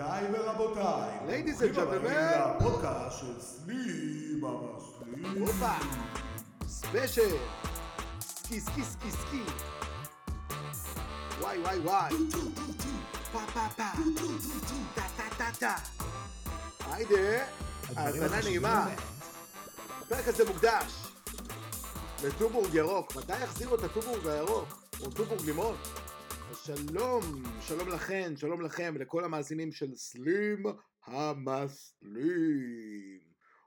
גבירותיי ורבותיי, Ladies and gentlemen. לפודקאסט של סלים המסלים. הופה! ספיישל! סקי סקי סקי סקי! וואי וואי וואי! פה פה פה! טה טה טה טה! היידה! האזנה נעימה! הפרק הזה מוקדש לטובורג ירוק. מתי יחזירו את הטובורג הירוק? או טובורג לימון? שלום, שלום לכן, שלום לכם, לכל המאזינים של סלים המסלים.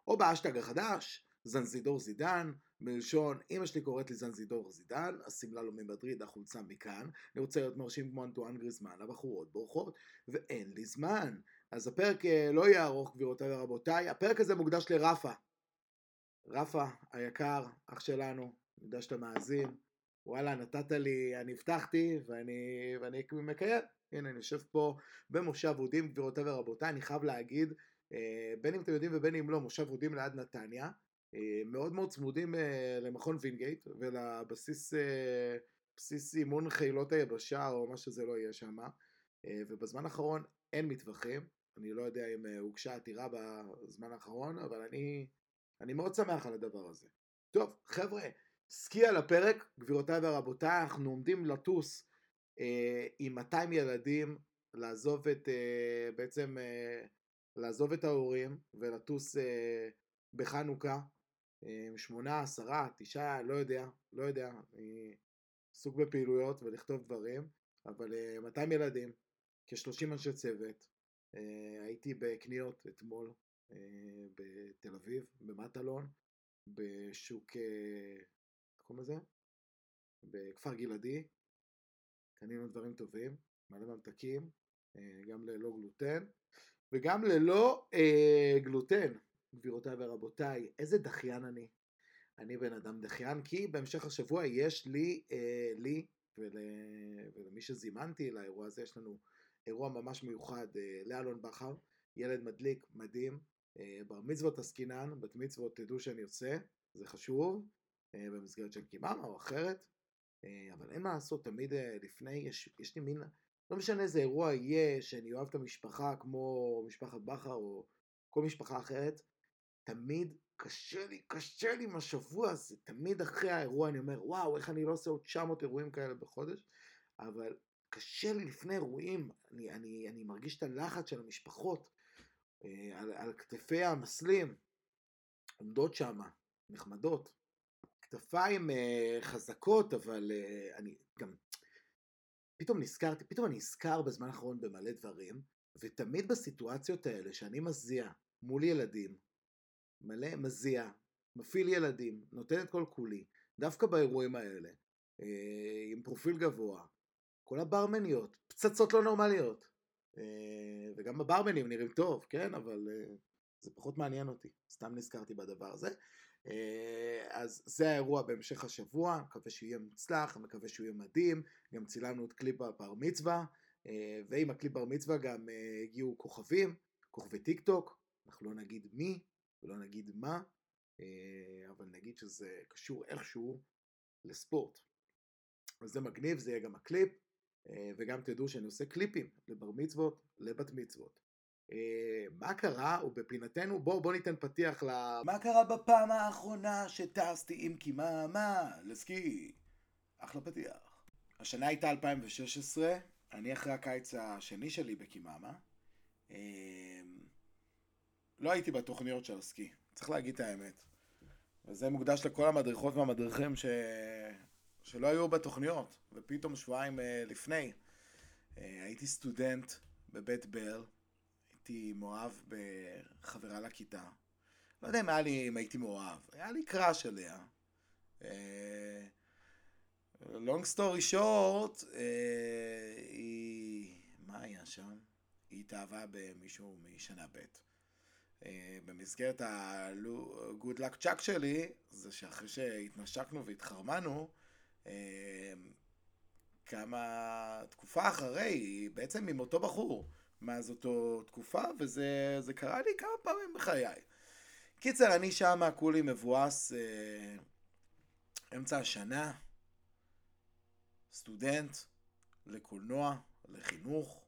או באשטג החדש, זנזידור זידן, מלשון אמא שלי קוראת לי זנזידור זידן, השמלה לא ממדריד, החולצה מכאן, אני רוצה להיות מרשים כמו אנטואן גריזמן, הבחורות בורחות, ואין לי זמן. אז הפרק אה, לא יהיה ארוך גבירותיי ורבותיי, הפרק הזה מוקדש לרפה. רפה היקר, אח שלנו, אני יודע שאתה מאזין, וואלה נתת לי, אני הבטחתי ואני, ואני מקיים. הנה אני יושב פה במושב אודים גבירותיי ורבותיי, אני חייב להגיד, אה, בין אם אתם יודעים ובין אם לא, מושב אודים ליד נתניה, אה, מאוד מאוד צמודים אה, למכון וינגייט ולבסיס בסיס אימון חילות היבשה או מה שזה לא יהיה שם, ובזמן האחרון אין מטווחים, אני לא יודע אם הוגשה עתירה בזמן האחרון, אבל אני, אני מאוד שמח על הדבר הזה. טוב, חבר'ה, סקי על הפרק, גבירותיי ורבותיי, אנחנו עומדים לטוס אה, עם 200 ילדים, לעזוב את, אה, בעצם, אה, לעזוב את ההורים ולטוס אה, בחנוכה, אה, שמונה, עשרה, תשעה, לא יודע, לא יודע, אני עסוק בפעילויות ולכתוב דברים, אבל אה, 200 ילדים, כ-30 אנשי צוות, אה, הייתי בקניות אתמול אה, בתל אביב, במטלון, בשוק, אה, קוראים לזה? בכפר גלעדי, קנינו דברים טובים, מלא ממתקים, אה, גם ללא גלוטן, וגם ללא אה, גלוטן, גבירותיי ורבותיי, איזה דחיין אני. אני בן אדם דחיין, כי בהמשך השבוע יש לי, אה, לי ול, ולמי שזימנתי לאירוע הזה, יש לנו אירוע ממש מיוחד אה, לאלון בכר, ילד מדליק, מדהים, אה, בר מצוות עסקינן, בת מצוות תדעו שאני יוצא, זה חשוב, במסגרת של קיממה או אחרת, אה, אבל אין מה לעשות, תמיד אה, לפני, יש, יש לי מין, לא משנה איזה אירוע יהיה, שאני אוהב את המשפחה כמו משפחת בכר או כל משפחה אחרת, תמיד קשה לי, קשה לי עם השבוע הזה, תמיד אחרי האירוע אני אומר, וואו, איך אני לא עושה עוד 900 אירועים כאלה בחודש, אבל קשה לי לפני אירועים, אני, אני, אני מרגיש את הלחץ של המשפחות אה, על, על כתפי המסלים, עומדות שם, נחמדות, כתפיים אה, חזקות, אבל אה, אני גם, פתאום נזכרתי, פתאום אני נזכר בזמן האחרון במלא דברים, ותמיד בסיטואציות האלה שאני מזיע מול ילדים, מלא מזיע, מפעיל ילדים, נותן את כל כולי, דווקא באירועים האלה, אה, עם פרופיל גבוה, כל הברמניות, פצצות לא נורמליות. וגם הברמנים נראים טוב, כן? אבל זה פחות מעניין אותי, סתם נזכרתי בדבר הזה. אה, אז זה האירוע בהמשך השבוע, מקווה שיהיה מוצלח, מקווה שהוא יהיה מדהים, גם צילמנו את קליפ הבר מצווה, אה, ועם הקליפ בר מצווה גם אה, הגיעו כוכבים, כוכבי טיק טוק, אנחנו לא נגיד מי ולא נגיד מה, אבל נגיד שזה קשור איכשהו לספורט. אז זה מגניב, זה יהיה גם הקליפ, וגם תדעו שאני עושה קליפים לבר מצוות, לבת מצוות. אה, מה קרה, ובפינתנו, בואו בוא ניתן פתיח ל... מה קרה בפעם האחרונה שטסתי עם קיממה לסקי? אחלה פתיח. השנה הייתה 2016, אני אחרי הקיץ השני שלי בקיממה. אה, לא הייתי בתוכניות של הסקי, צריך להגיד את האמת. וזה מוקדש לכל המדריכות והמדריכים ש... שלא היו בתוכניות, ופתאום שבועיים אה, לפני הייתי סטודנט בבית ברל, הייתי מאוהב בחברה לכיתה. לא יודע אם, היה לי, אם הייתי מאוהב, היה לי קראש עליה. story short, אה, היא... מה היה שם? היא התאהבה במישהו משנה ב'. אה, במסגרת ה-good luck chuck שלי, זה שאחרי שהתנשקנו והתחרמנו, אה, כמה תקופה אחרי, בעצם עם אותו בחור, מאז אותו תקופה, וזה זה קרה לי כמה פעמים בחיי. קיצר, אני שמה כולי מבואס אה, אמצע השנה, סטודנט לקולנוע, לחינוך,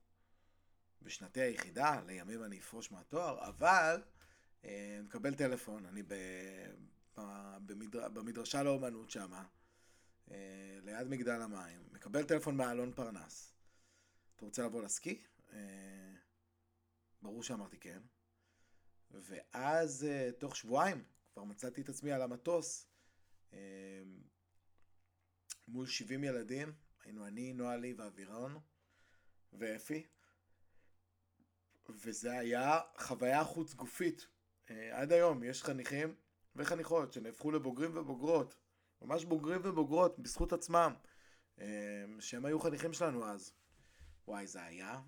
בשנתי היחידה, לימים אני אפרוש מהתואר, אבל אה, מקבל טלפון, אני ב, ב, במדר, במדרשה לאומנות שמה, אה, ליד מגדל המים, מקבל טלפון מאלון פרנס. אתה רוצה לבוא לסקי? אה, ברור שאמרתי כן. ואז אה, תוך שבועיים כבר מצאתי את עצמי על המטוס אה, מול 70 ילדים, היינו אני, נועה לי ואבירון ואפי, וזה היה חוויה חוץ גופית. עד היום יש חניכים וחניכות שנהפכו לבוגרים ובוגרות, ממש בוגרים ובוגרות בזכות עצמם, שהם היו חניכים שלנו אז. וואי, זה היה.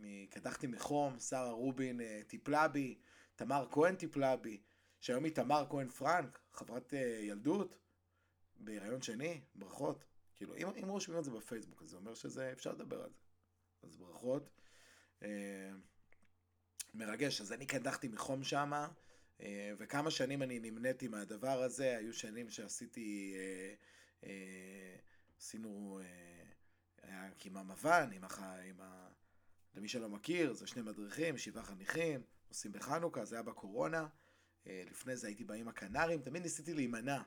אני קדחתי מחום, שרה רובין אה, טיפלה בי, תמר כהן טיפלה בי, שהיום היא תמר כהן פרנק, חברת אה, ילדות, בהיריון שני, ברכות. כאילו, אם, אם רושמים את זה בפייסבוק, אז זה אומר שזה, אפשר לדבר על זה. אז ברכות. אה, מרגש, אז אני קדחתי מחום שמה, וכמה שנים אני נמניתי מהדבר הזה, היו שנים שעשיתי, עשינו, היה קימם אבן, עם, הח... עם. למי שלא מכיר, זה שני מדריכים, שבעה חניכים, עושים בחנוכה, זה היה בקורונה. אה, לפני זה הייתי בא עם הקנרים, תמיד ניסיתי להימנע.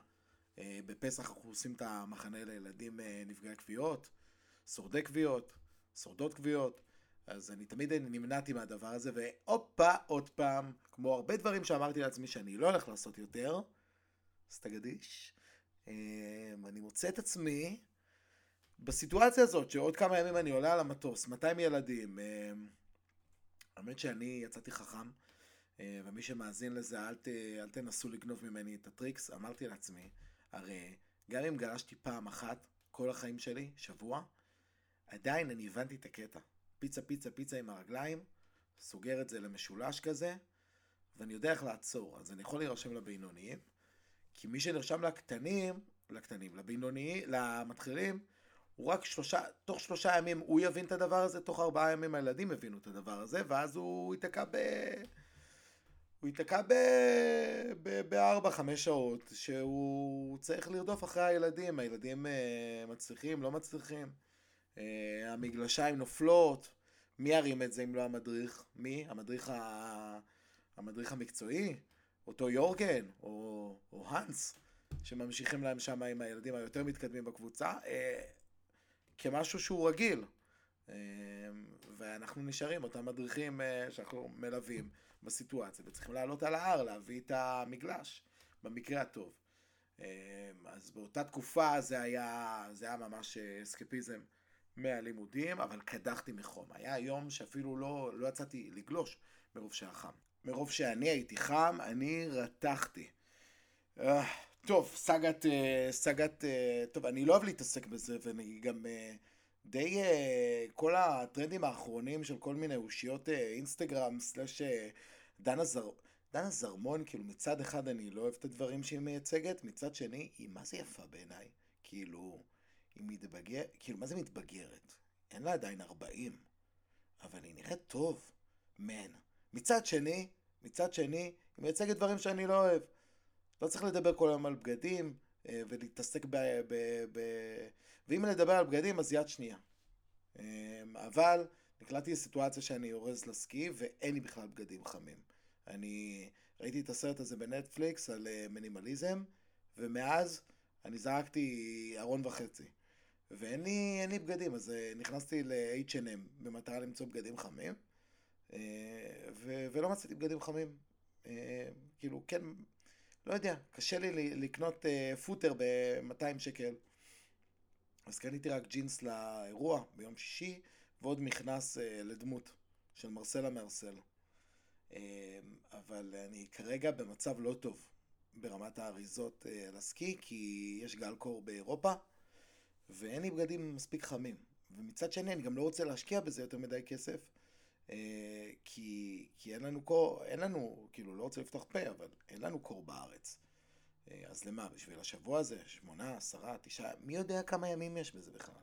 אה, בפסח אנחנו עושים את המחנה לילדים אה, נפגעי כוויות, שורדי כוויות, שורדות כוויות. אז אני תמיד נמנעתי מהדבר הזה, והופה, עוד פעם, כמו הרבה דברים שאמרתי לעצמי שאני לא הולך לעשות יותר, אז תגדיש, אני מוצא את עצמי בסיטואציה הזאת, שעוד כמה ימים אני עולה על המטוס, 200 ילדים, האמת שאני יצאתי חכם, ומי שמאזין לזה, אל, ת, אל תנסו לגנוב ממני את הטריקס, אמרתי לעצמי, הרי גם אם גרשתי פעם אחת, כל החיים שלי, שבוע, עדיין אני הבנתי את הקטע. פיצה, פיצה, פיצה עם הרגליים, סוגר את זה למשולש כזה, ואני יודע איך לעצור. אז אני יכול להירשם לבינוניים, כי מי שנרשם לקטנים, לקטנים, לבינוניים, למתחילים, הוא רק שלושה, תוך שלושה ימים הוא יבין את הדבר הזה, תוך ארבעה ימים הילדים הבינו את הדבר הזה, ואז הוא ייתקע ב... הוא ייתקע ב... בארבע, חמש שעות, שהוא צריך לרדוף אחרי הילדים, הילדים uh, מצליחים, לא מצליחים, uh, המגלשיים נופלות, מי ירים את זה אם לא המדריך? מי? המדריך, ה... המדריך המקצועי? אותו יורגן, או, או האנס, שממשיכים להם שם עם הילדים היותר מתקדמים בקבוצה, uh, כמשהו שהוא רגיל. ואנחנו נשארים, אותם מדריכים שאנחנו מלווים. בסיטואציה, וצריכים לעלות על ההר, להביא את המגלש, במקרה הטוב. אמ, אז באותה תקופה זה היה, זה היה ממש אסקפיזם מהלימודים, אבל קדחתי מחום. היה יום שאפילו לא, לא יצאתי לגלוש מרוב שהיה חם. מרוב שאני הייתי חם, אני רתחתי. אה, טוב, סאגת, אה, סאגת, אה, טוב, אני לא אוהב להתעסק בזה, ואני גם די כל הטרנדים האחרונים של כל מיני אושיות אינסטגרם, סלאש דנה, זר... דנה זרמון, כאילו מצד אחד אני לא אוהב את הדברים שהיא מייצגת, מצד שני, היא מה זה יפה בעיניי. כאילו, היא מתבגרת, כאילו, מה זה מתבגרת? אין לה עדיין 40, אבל היא נראית טוב, מן. מצד שני, מצד שני, היא מייצגת דברים שאני לא אוהב. לא צריך לדבר כל היום על בגדים, אה, ולהתעסק ב... ב, ב ואם נדבר על בגדים, אז יד שנייה. אה, אבל... נקלטתי לסיטואציה שאני אורז לסקי ואין לי בכלל בגדים חמים. אני ראיתי את הסרט הזה בנטפליקס על אה, מינימליזם, ומאז אני זרקתי ארון וחצי. ואין לי, לי בגדים, אז אה, נכנסתי ל-H&M במטרה למצוא בגדים חמים, ו- ולא מצאתי בגדים חמים. כאילו, כן, לא יודע, קשה לי לקנות פוטר ב-200 שקל. אז קניתי רק ג'ינס לאירוע ביום שישי, ועוד מכנס אה, לדמות של מרסלה מרסל. אה, אבל אני כרגע במצב לא טוב ברמת האריזות אה, לסקי, כי יש גל קור באירופה, ואין לי בגדים מספיק חמים. ומצד שני, אני גם לא רוצה להשקיע בזה יותר מדי כסף, אה, כי, כי אין לנו קור, אין לנו, כאילו, לא רוצה לפתוח פה, אבל אין לנו קור בארץ. אה, אז למה? בשביל השבוע הזה? שמונה, עשרה, תשעה, מי יודע כמה ימים יש בזה בכלל?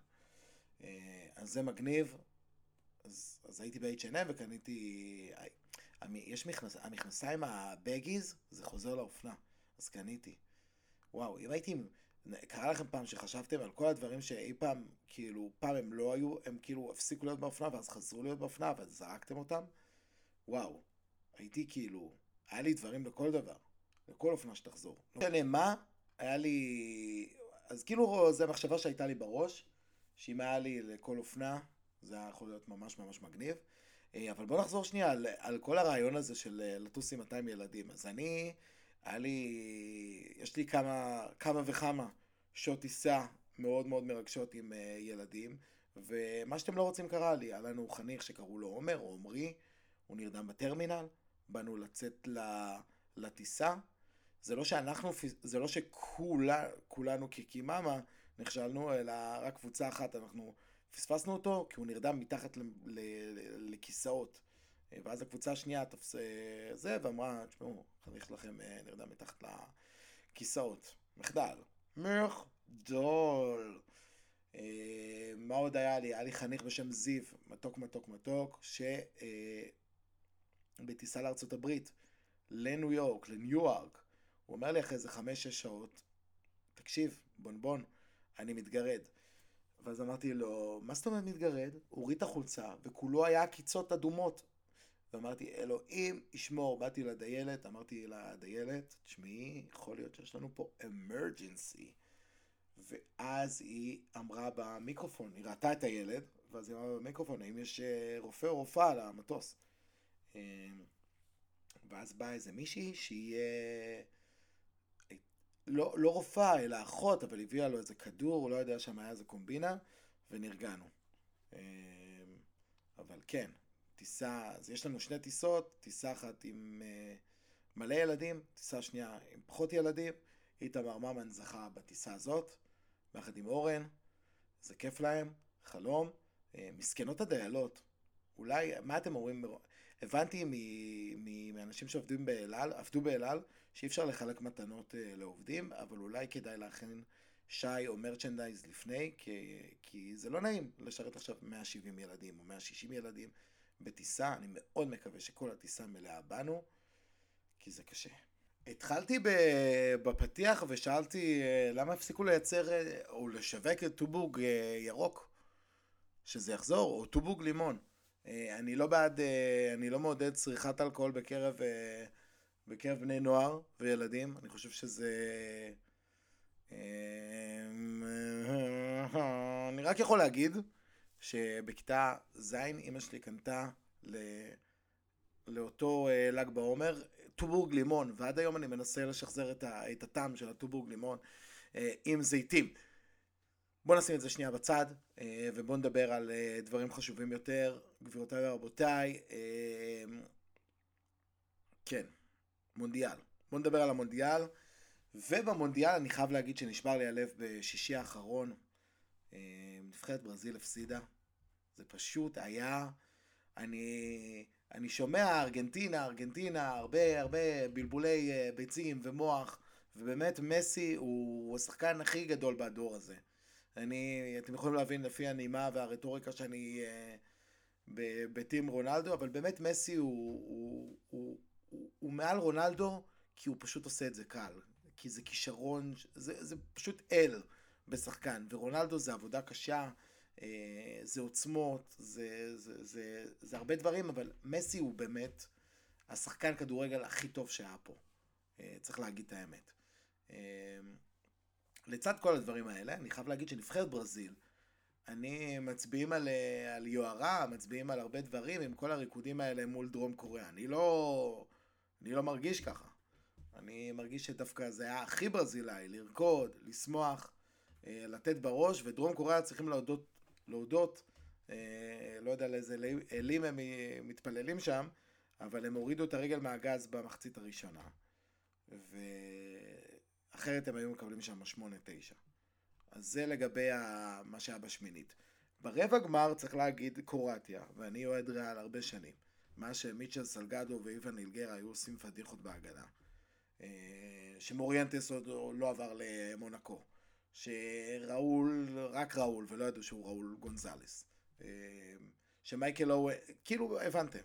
אה, אז זה מגניב. אז, אז הייתי ב-H&M וקניתי... יש מכנס... המכנסיים הבגיז, זה חוזר לאופנה. אז קניתי. וואו, אם הייתי קרה לכם פעם שחשבתם על כל הדברים שאי פעם, כאילו, פעם הם לא היו, הם כאילו הפסיקו להיות באופנה ואז חזרו להיות באופנה ואז זרקתם אותם? וואו, הייתי כאילו, היה לי דברים לכל דבר, לכל אופנה שתחזור. לא משנה מה, היה לי, אז כאילו זו מחשבה שהייתה לי בראש, שאם היה לי לכל אופנה, זה היה יכול להיות ממש ממש מגניב. אה, אבל בוא נחזור שנייה על, על כל הרעיון הזה של לטוס עם 200 ילדים. אז אני, היה לי, יש לי כמה, כמה וכמה שעות טיסה מאוד מאוד מרגשות עם uh, ילדים, ומה שאתם לא רוצים קרה לי. היה לנו חניך שקראו לו עומר, או עומרי, הוא נרדם בטרמינל, באנו לצאת לטיסה. זה לא שאנחנו, זה לא שכולנו כקיממה נכשלנו, אלא רק קבוצה אחת, אנחנו פספסנו אותו כי הוא נרדם מתחת לכיסאות. ואז הקבוצה השנייה תפס זה, ואמרה, תשמעו, חניך לכם אה, נרדם מתחת לכיסאות. מחדל. מחדל. אה, מה עוד היה לי? היה לי חניך בשם זיו, מתוק מתוק מתוק, שבטיסה אה, לארצות הברית, לניו יורק, לניו יורק, הוא אומר לי אחרי איזה חמש-שש שעות, תקשיב, בונבון, אני מתגרד. ואז אמרתי לו, מה זאת אומרת מתגרד? הוא הוריד את החולצה, וכולו היה עקיצות אדומות. ואמרתי, אלוהים ישמור, באתי לדיילת, אמרתי לדיילת, תשמעי, יכול להיות שיש לנו פה אמרג'נסי. ואז היא אמרה במיקרופון, היא ראתה את הילד, ואז היא אמרה במיקרופון, האם יש אה, רופא או רופאה על המטוס? אמ, ואז באה איזה מישהי שהיא אה, לא, לא רופאה, אלא אחות, אבל הביאה לו איזה כדור, הוא לא יודע שם היה איזה קומבינה, ונרגענו. אמ, אבל כן, טיסה, אז יש לנו שני טיסות, טיסה אחת עם uh, מלא ילדים, טיסה שנייה עם פחות ילדים. איתמר ממן זכה בטיסה הזאת, ביחד עם אורן, זה כיף להם, חלום. Uh, מסכנות הדיילות, אולי, מה אתם אומרים? הבנתי מאנשים שעובדים באלעל, עבדו באלעל, שאי אפשר לחלק מתנות uh, לעובדים, אבל אולי כדאי להכין שי או מרצ'נדייז לפני, כי, כי זה לא נעים לשרת עכשיו 170 ילדים או 160 ילדים. בטיסה, אני מאוד מקווה שכל הטיסה מלאה בנו, כי זה קשה. התחלתי בפתיח ושאלתי אה, למה הפסיקו לייצר אה, או לשווק את טובורג אה, ירוק, שזה יחזור, או טובורג לימון. אני לא בעד, אני לא מעודד צריכת אלכוהול בקרב, בקרב בני נוער וילדים, אני חושב שזה... אני רק יכול להגיד שבכיתה ז' אימא שלי קנתה ל... לאותו uh, ל"ג בעומר, טובורג לימון, ועד היום אני מנסה לשחזר את, ה... את הטעם של הטובורג לימון uh, עם זיתים. בואו נשים את זה שנייה בצד, uh, ובואו נדבר על דברים חשובים יותר. גבירותיי ורבותיי, כן, מונדיאל. בואו נדבר על המונדיאל, ובמונדיאל אני חייב להגיד שנשבר לי הלב בשישי האחרון. נבחרת ברזיל הפסידה. זה פשוט היה... אני, אני שומע ארגנטינה, ארגנטינה, הרבה הרבה בלבולי אה, ביצים ומוח, ובאמת מסי הוא השחקן הכי גדול בדור הזה. אני, אתם יכולים להבין לפי הנימה והרטוריקה שאני אה, בטים רונלדו, אבל באמת מסי הוא, הוא, הוא, הוא, הוא מעל רונלדו, כי הוא פשוט עושה את זה קל. כי זה כישרון, זה, זה פשוט אל בשחקן, ורונלדו זה עבודה קשה. אה, זה עוצמות, זה, זה, זה, זה הרבה דברים, אבל מסי הוא באמת השחקן כדורגל הכי טוב שהיה פה. אה, צריך להגיד את האמת. אה, לצד כל הדברים האלה, אני חייב להגיד שנבחרת ברזיל, אני מצביעים על, על יוהרה, מצביעים על הרבה דברים עם כל הריקודים האלה מול דרום קוריאה. אני לא, אני לא מרגיש ככה. אני מרגיש שדווקא זה היה הכי ברזילאי, לרקוד, לשמוח, לתת בראש, ודרום קוריאה צריכים להודות להודות, אה, לא יודע לאיזה אלים הם מתפללים שם, אבל הם הורידו את הרגל מהגז במחצית הראשונה. ואחרת הם היו מקבלים שם 8-9. אז זה לגבי מה שהיה בשמינית. ברבע גמר צריך להגיד קורטיה, ואני אוהד ריאל הרבה שנים. מה שמיטשל סלגדו ואיוון אילגרה היו עושים פדיחות בהגנה. אה, שמוריאנטס עוד לא עבר למונקו. שראול, רק ראול, ולא ידעו שהוא ראול גונזלס. אה, שמייקל אוו... כאילו, הבנתם.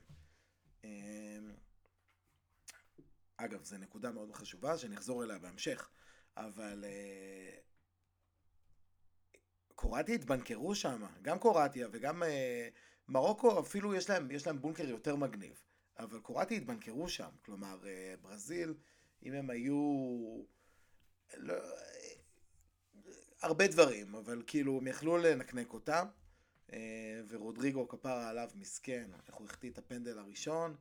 אה, אגב, זו נקודה מאוד חשובה, שאני אחזור אליה בהמשך, אבל uh, קרואטיה התבנקרו שם, גם קרואטיה וגם אה, מרוקו אפילו יש להם, יש להם בונקר יותר מגניב, אבל קרואטיה התבנקרו שם, כלומר אה, ברזיל, אם הם היו... לא, אה, הרבה דברים, אבל כאילו הם יכלו לנקנק אותם, אה, ורודריגו כפרה עליו מסכן, איך הוא החטיא את הפנדל הראשון.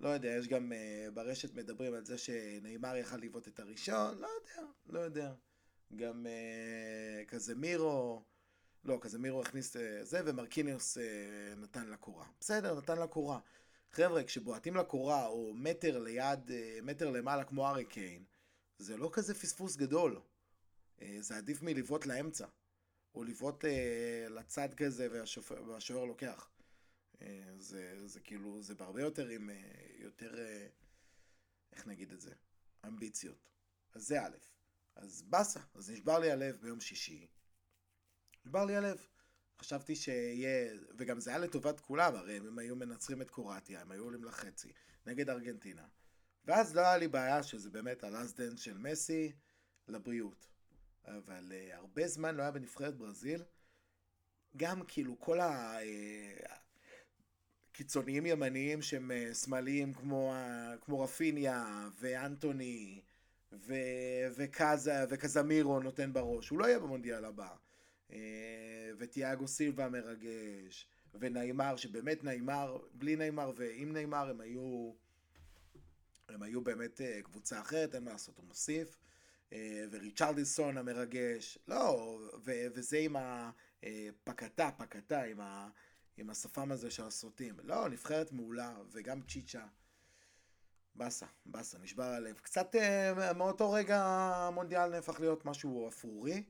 לא יודע, יש גם uh, ברשת מדברים על זה שנאמר יכל לבעוט את הראשון, לא יודע, לא יודע. גם uh, קזמירו, לא, קזמירו הכניס זה, ומרקיניוס נתן לקורה. בסדר, נתן לקורה. חבר'ה, כשבועטים לקורה, או מטר ליד, מטר למעלה כמו ארי קיין, זה לא כזה פספוס גדול. Uh, זה עדיף מלבעוט לאמצע. או לבעוט uh, לצד כזה והשוער לוקח. אה, זה, זה כאילו, זה בהרבה יותר עם אה, יותר, אה, איך נגיד את זה, אמביציות. אז זה א', אז באסה, אז נשבר לי הלב ביום שישי. נשבר לי הלב. חשבתי שיהיה, וגם זה היה לטובת כולם, הרי הם היו מנצחים את קרואטיה, הם היו עולים לחצי, נגד ארגנטינה. ואז לא היה לי בעיה שזה באמת ה last dance של מסי לבריאות. אבל אה, הרבה זמן לא היה בנבחרת ברזיל. גם כאילו כל ה... אה, קיצוניים ימניים שהם אה, שמאליים כמו, כמו רפיניה ואנטוני ו, וקזה, וקזמירו נותן בראש, הוא לא יהיה במונדיאל הבא. אה, ותיאגו סילבה מרגש, וניימר, שבאמת ניימר, בלי ניימר ועם ניימר הם היו, הם היו באמת אה, קבוצה אחרת, אין מה לעשות, הוא מוסיף. וריצ'רדיסון המרגש, לא, ו- וזה עם הפקתה, פקתה, עם ה... עם השפם הזה של הסרטים. לא, נבחרת מעולה, וגם צ'יצ'ה. באסה, באסה, נשבר הלב. קצת אה, מאותו רגע המונדיאל נהפך להיות משהו אפרורי.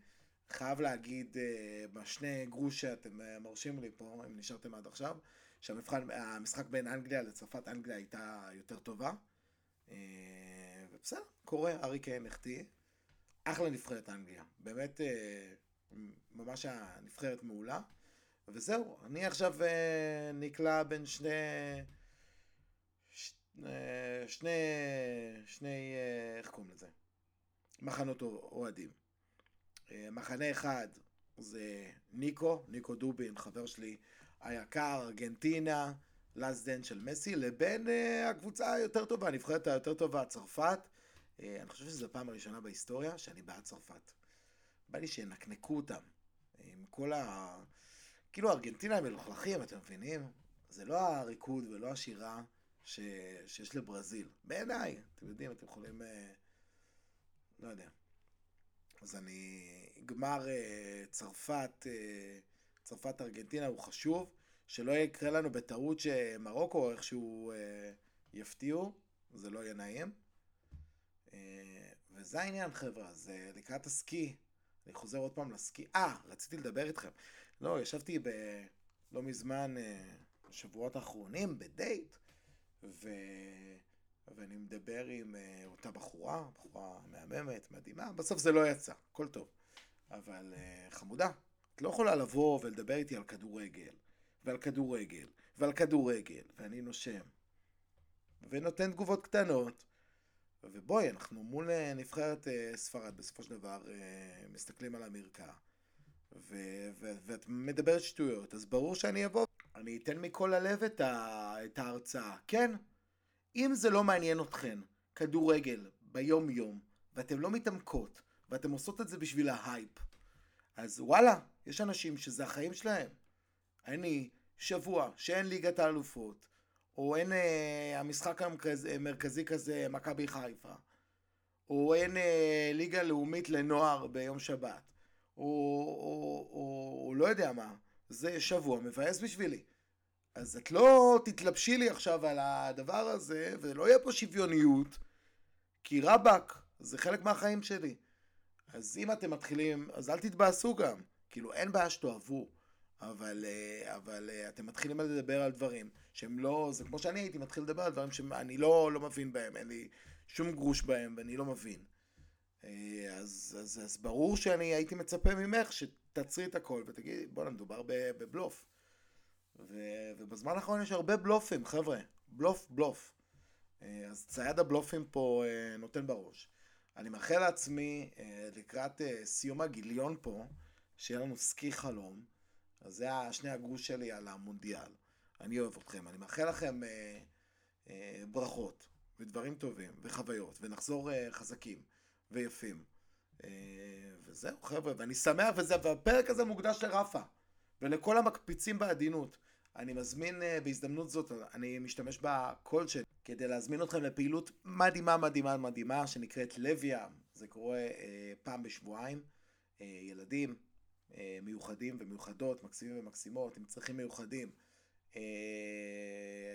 חייב להגיד, uh, בשני גרוש שאתם uh, מרשים לי פה, אם נשארתם עד עכשיו, שהמשחק בין אנגליה לצרפת, אנגליה הייתה יותר טובה. ובסדר, קורה, ארי קיין. אחלה נבחרת אנגליה. באמת, uh, ממש הנבחרת מעולה. וזהו, אני עכשיו אה, נקלע בין שני... אה, שני... שני... אה, איך קוראים לזה? מחנות אוהדים. מחנה אחד זה ניקו, ניקו דובין, חבר שלי היקר, ארגנטינה, לאסט דן של מסי, לבין הקבוצה היותר טובה, הנבחרת היותר טובה, צרפת. אני חושב שזו הפעם הראשונה בהיסטוריה שאני בעד צרפת. בא לי שינקנקו אותם. עם כל ה... כאילו ארגנטינה הם מלוכלכים, אתם מבינים? זה לא הריקוד ולא השירה ש... שיש לברזיל. בעיניי, אתם יודעים, אתם יכולים... אה... לא יודע. אז אני... גמר אה, צרפת, אה, צרפת ארגנטינה הוא חשוב. שלא יקרה לנו בטעות שמרוקו איכשהו אה, יפתיעו, זה לא יהיה נעים. אה, וזה העניין חבר'ה, זה לקראת הסקי. אני חוזר עוד פעם לסקי. אה, רציתי לדבר איתכם. לא, ישבתי ב... לא מזמן, בשבועות אה, האחרונים, בדייט, ו... ואני מדבר עם אה, אותה בחורה, בחורה מהממת, מדהימה, בסוף זה לא יצא, הכל טוב. אבל חמודה, את לא יכולה לבוא ולדבר איתי על כדורגל, ועל כדורגל, ועל כדורגל, ואני נושם. ונותן תגובות קטנות, ובואי, אנחנו מול נבחרת ספרד, בסופו של דבר מסתכלים על המרקע. ו- ו- ואת מדברת שטויות, אז ברור שאני אבוא, אני אתן מכל הלב את, ה- את ההרצאה. כן, אם זה לא מעניין אתכן, כדורגל, ביום יום, ואתן לא מתעמקות, ואתן עושות את זה בשביל ההייפ, אז וואלה, יש אנשים שזה החיים שלהם. אני, שבוע שאין ליגת האלופות, או אין אה, המשחק המרכזי כזה, מכבי חיפה, או אין אה, ליגה לאומית לנוער ביום שבת, או, או, או, או לא יודע מה, זה שבוע מבאס בשבילי. אז את לא תתלבשי לי עכשיו על הדבר הזה, ולא יהיה פה שוויוניות, כי רבאק, זה חלק מהחיים שלי. אז אם אתם מתחילים, אז אל תתבאסו גם. כאילו, אין בעיה שתאהבו, אבל, אה, אבל אה, אתם מתחילים לדבר על דברים שהם לא, זה כמו שאני הייתי מתחיל לדבר על דברים שאני לא, לא מבין בהם, אין לי שום גרוש בהם ואני לא מבין. אה, אז, אז, אז ברור שאני הייתי מצפה ממך שתעצרי את הכל ותגידי, בואנה, מדובר בבלוף. ו, ובזמן האחרון יש הרבה בלופים, חבר'ה. בלוף, בלוף. אז צייד הבלופים פה נותן בראש. אני מאחל לעצמי לקראת סיום הגיליון פה, שיהיה לנו סקי חלום. אז זה שני הגרוש שלי על המונדיאל. אני אוהב אתכם. אני מאחל לכם אה, אה, ברכות ודברים טובים וחוויות, ונחזור אה, חזקים ויפים. אה, וזהו, חבר'ה, ואני שמח, וזה, והפרק הזה מוקדש לרפה, ולכל המקפיצים בעדינות. אני מזמין uh, בהזדמנות זאת, אני משתמש בקול שלי כדי להזמין אתכם לפעילות מדהימה מדהימה מדהימה שנקראת לב ים. זה קורה uh, פעם בשבועיים. Uh, ילדים מיוחדים ומיוחדות, מקסימים ומקסימות, עם צרכים מיוחדים. Uh,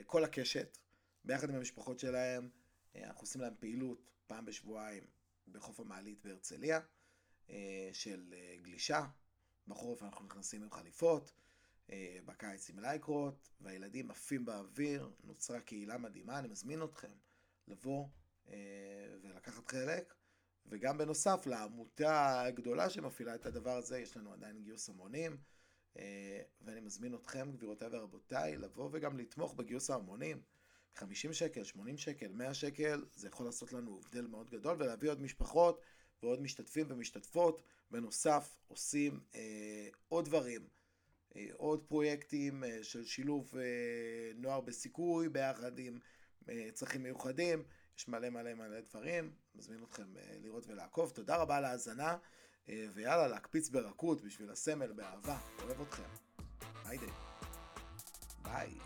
כל הקשת, ביחד עם המשפחות שלהם, uh, אנחנו עושים להם פעילות פעם בשבועיים בחוף המעלית בהרצליה של גלישה. בחורף אנחנו נכנסים עם חליפות. אה, בקיץ עם לייקרות, והילדים עפים באוויר, נוצרה קהילה מדהימה, אני מזמין אתכם לבוא אה, ולקחת חלק. וגם בנוסף לעמותה הגדולה שמפעילה את הדבר הזה, יש לנו עדיין גיוס המונים, אה, ואני מזמין אתכם, גבירותיי ורבותיי, לבוא וגם לתמוך בגיוס ההמונים. 50 שקל, 80 שקל, 100 שקל, זה יכול לעשות לנו הבדל מאוד גדול, ולהביא עוד משפחות ועוד משתתפים ומשתתפות. בנוסף, עושים אה, עוד דברים. אה, עוד פרויקטים אה, של שילוב אה, נוער בסיכוי ביחד עם צרכים מיוחדים. יש מלא מלא מלא דברים, מזמין אתכם לראות ולעקוב. תודה רבה על ההאזנה, ויאללה, להקפיץ ברכות בשביל הסמל, באהבה. אוהב אתכם. היידה. ביי.